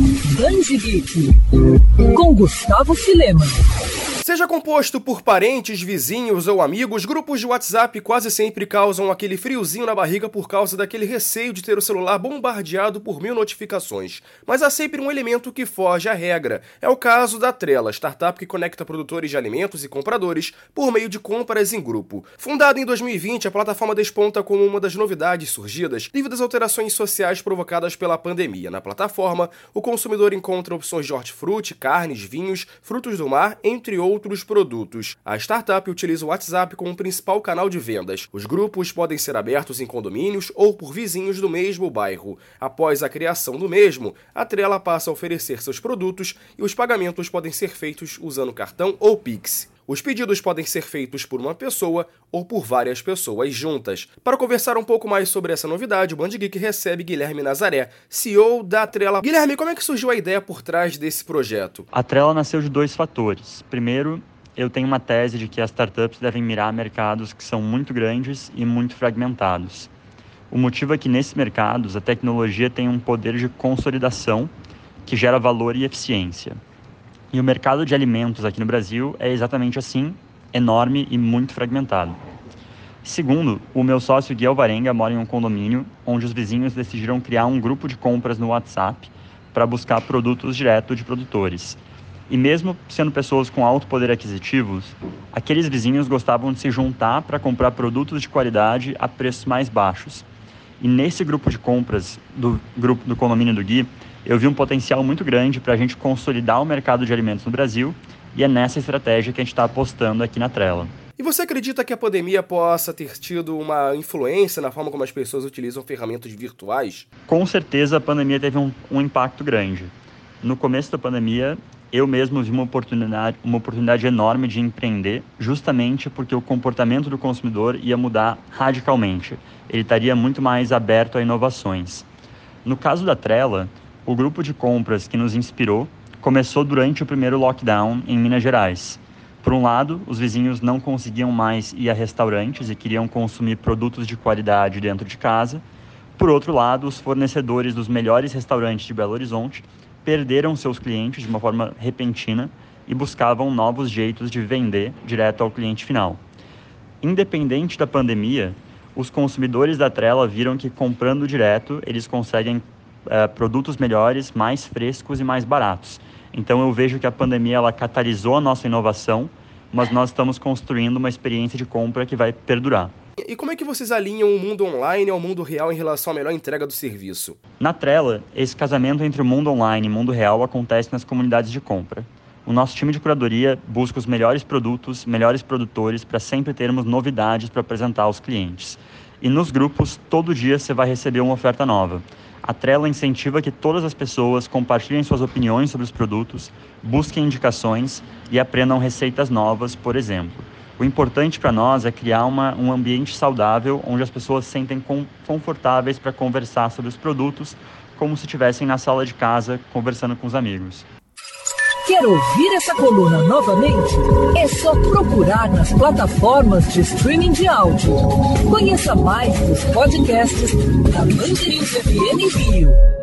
Band Geek com Gustavo Filema. Seja composto por parentes, vizinhos ou amigos, grupos de WhatsApp quase sempre causam aquele friozinho na barriga por causa daquele receio de ter o celular bombardeado por mil notificações. Mas há sempre um elemento que foge à regra. É o caso da Trela, startup que conecta produtores de alimentos e compradores por meio de compras em grupo. Fundada em 2020, a plataforma desponta como uma das novidades surgidas devido às alterações sociais provocadas pela pandemia. Na plataforma, o consumidor encontra opções de hortifruti, carnes, vinhos, frutos do mar, entre outros outros produtos. A startup utiliza o WhatsApp como principal canal de vendas. Os grupos podem ser abertos em condomínios ou por vizinhos do mesmo bairro. Após a criação do mesmo, a Trela passa a oferecer seus produtos e os pagamentos podem ser feitos usando cartão ou Pix. Os pedidos podem ser feitos por uma pessoa ou por várias pessoas juntas. Para conversar um pouco mais sobre essa novidade, o Band Geek recebe Guilherme Nazaré, CEO da Trela. Guilherme, como é que surgiu a ideia por trás desse projeto? A Trela nasceu de dois fatores. Primeiro, eu tenho uma tese de que as startups devem mirar mercados que são muito grandes e muito fragmentados. O motivo é que nesses mercados a tecnologia tem um poder de consolidação que gera valor e eficiência. E o mercado de alimentos aqui no Brasil é exatamente assim, enorme e muito fragmentado. Segundo, o meu sócio Gui Alvarenga mora em um condomínio onde os vizinhos decidiram criar um grupo de compras no WhatsApp para buscar produtos direto de produtores. E mesmo sendo pessoas com alto poder aquisitivo, aqueles vizinhos gostavam de se juntar para comprar produtos de qualidade a preços mais baixos. E nesse grupo de compras do grupo do condomínio do Gui, eu vi um potencial muito grande para a gente consolidar o mercado de alimentos no Brasil e é nessa estratégia que a gente está apostando aqui na Trela. E você acredita que a pandemia possa ter tido uma influência na forma como as pessoas utilizam ferramentas virtuais? Com certeza a pandemia teve um, um impacto grande. No começo da pandemia, eu mesmo vi uma oportunidade, uma oportunidade enorme de empreender, justamente porque o comportamento do consumidor ia mudar radicalmente. Ele estaria muito mais aberto a inovações. No caso da Trela, o grupo de compras que nos inspirou começou durante o primeiro lockdown em Minas Gerais. Por um lado, os vizinhos não conseguiam mais ir a restaurantes e queriam consumir produtos de qualidade dentro de casa. Por outro lado, os fornecedores dos melhores restaurantes de Belo Horizonte perderam seus clientes de uma forma repentina e buscavam novos jeitos de vender direto ao cliente final. Independente da pandemia, os consumidores da Trela viram que comprando direto eles conseguem uh, produtos melhores, mais frescos e mais baratos. Então eu vejo que a pandemia ela catalisou a nossa inovação, mas nós estamos construindo uma experiência de compra que vai perdurar. E como é que vocês alinham o mundo online ao mundo real em relação à melhor entrega do serviço? Na Trela, esse casamento entre o mundo online e o mundo real acontece nas comunidades de compra. O nosso time de curadoria busca os melhores produtos, melhores produtores para sempre termos novidades para apresentar aos clientes. E nos grupos, todo dia você vai receber uma oferta nova. A Trello incentiva que todas as pessoas compartilhem suas opiniões sobre os produtos, busquem indicações e aprendam receitas novas, por exemplo. O importante para nós é criar uma, um ambiente saudável onde as pessoas se sentem com, confortáveis para conversar sobre os produtos, como se estivessem na sala de casa conversando com os amigos. Quer ouvir essa coluna novamente? É só procurar nas plataformas de streaming de áudio. Conheça mais dos podcasts da Mandirinhos FM Rio.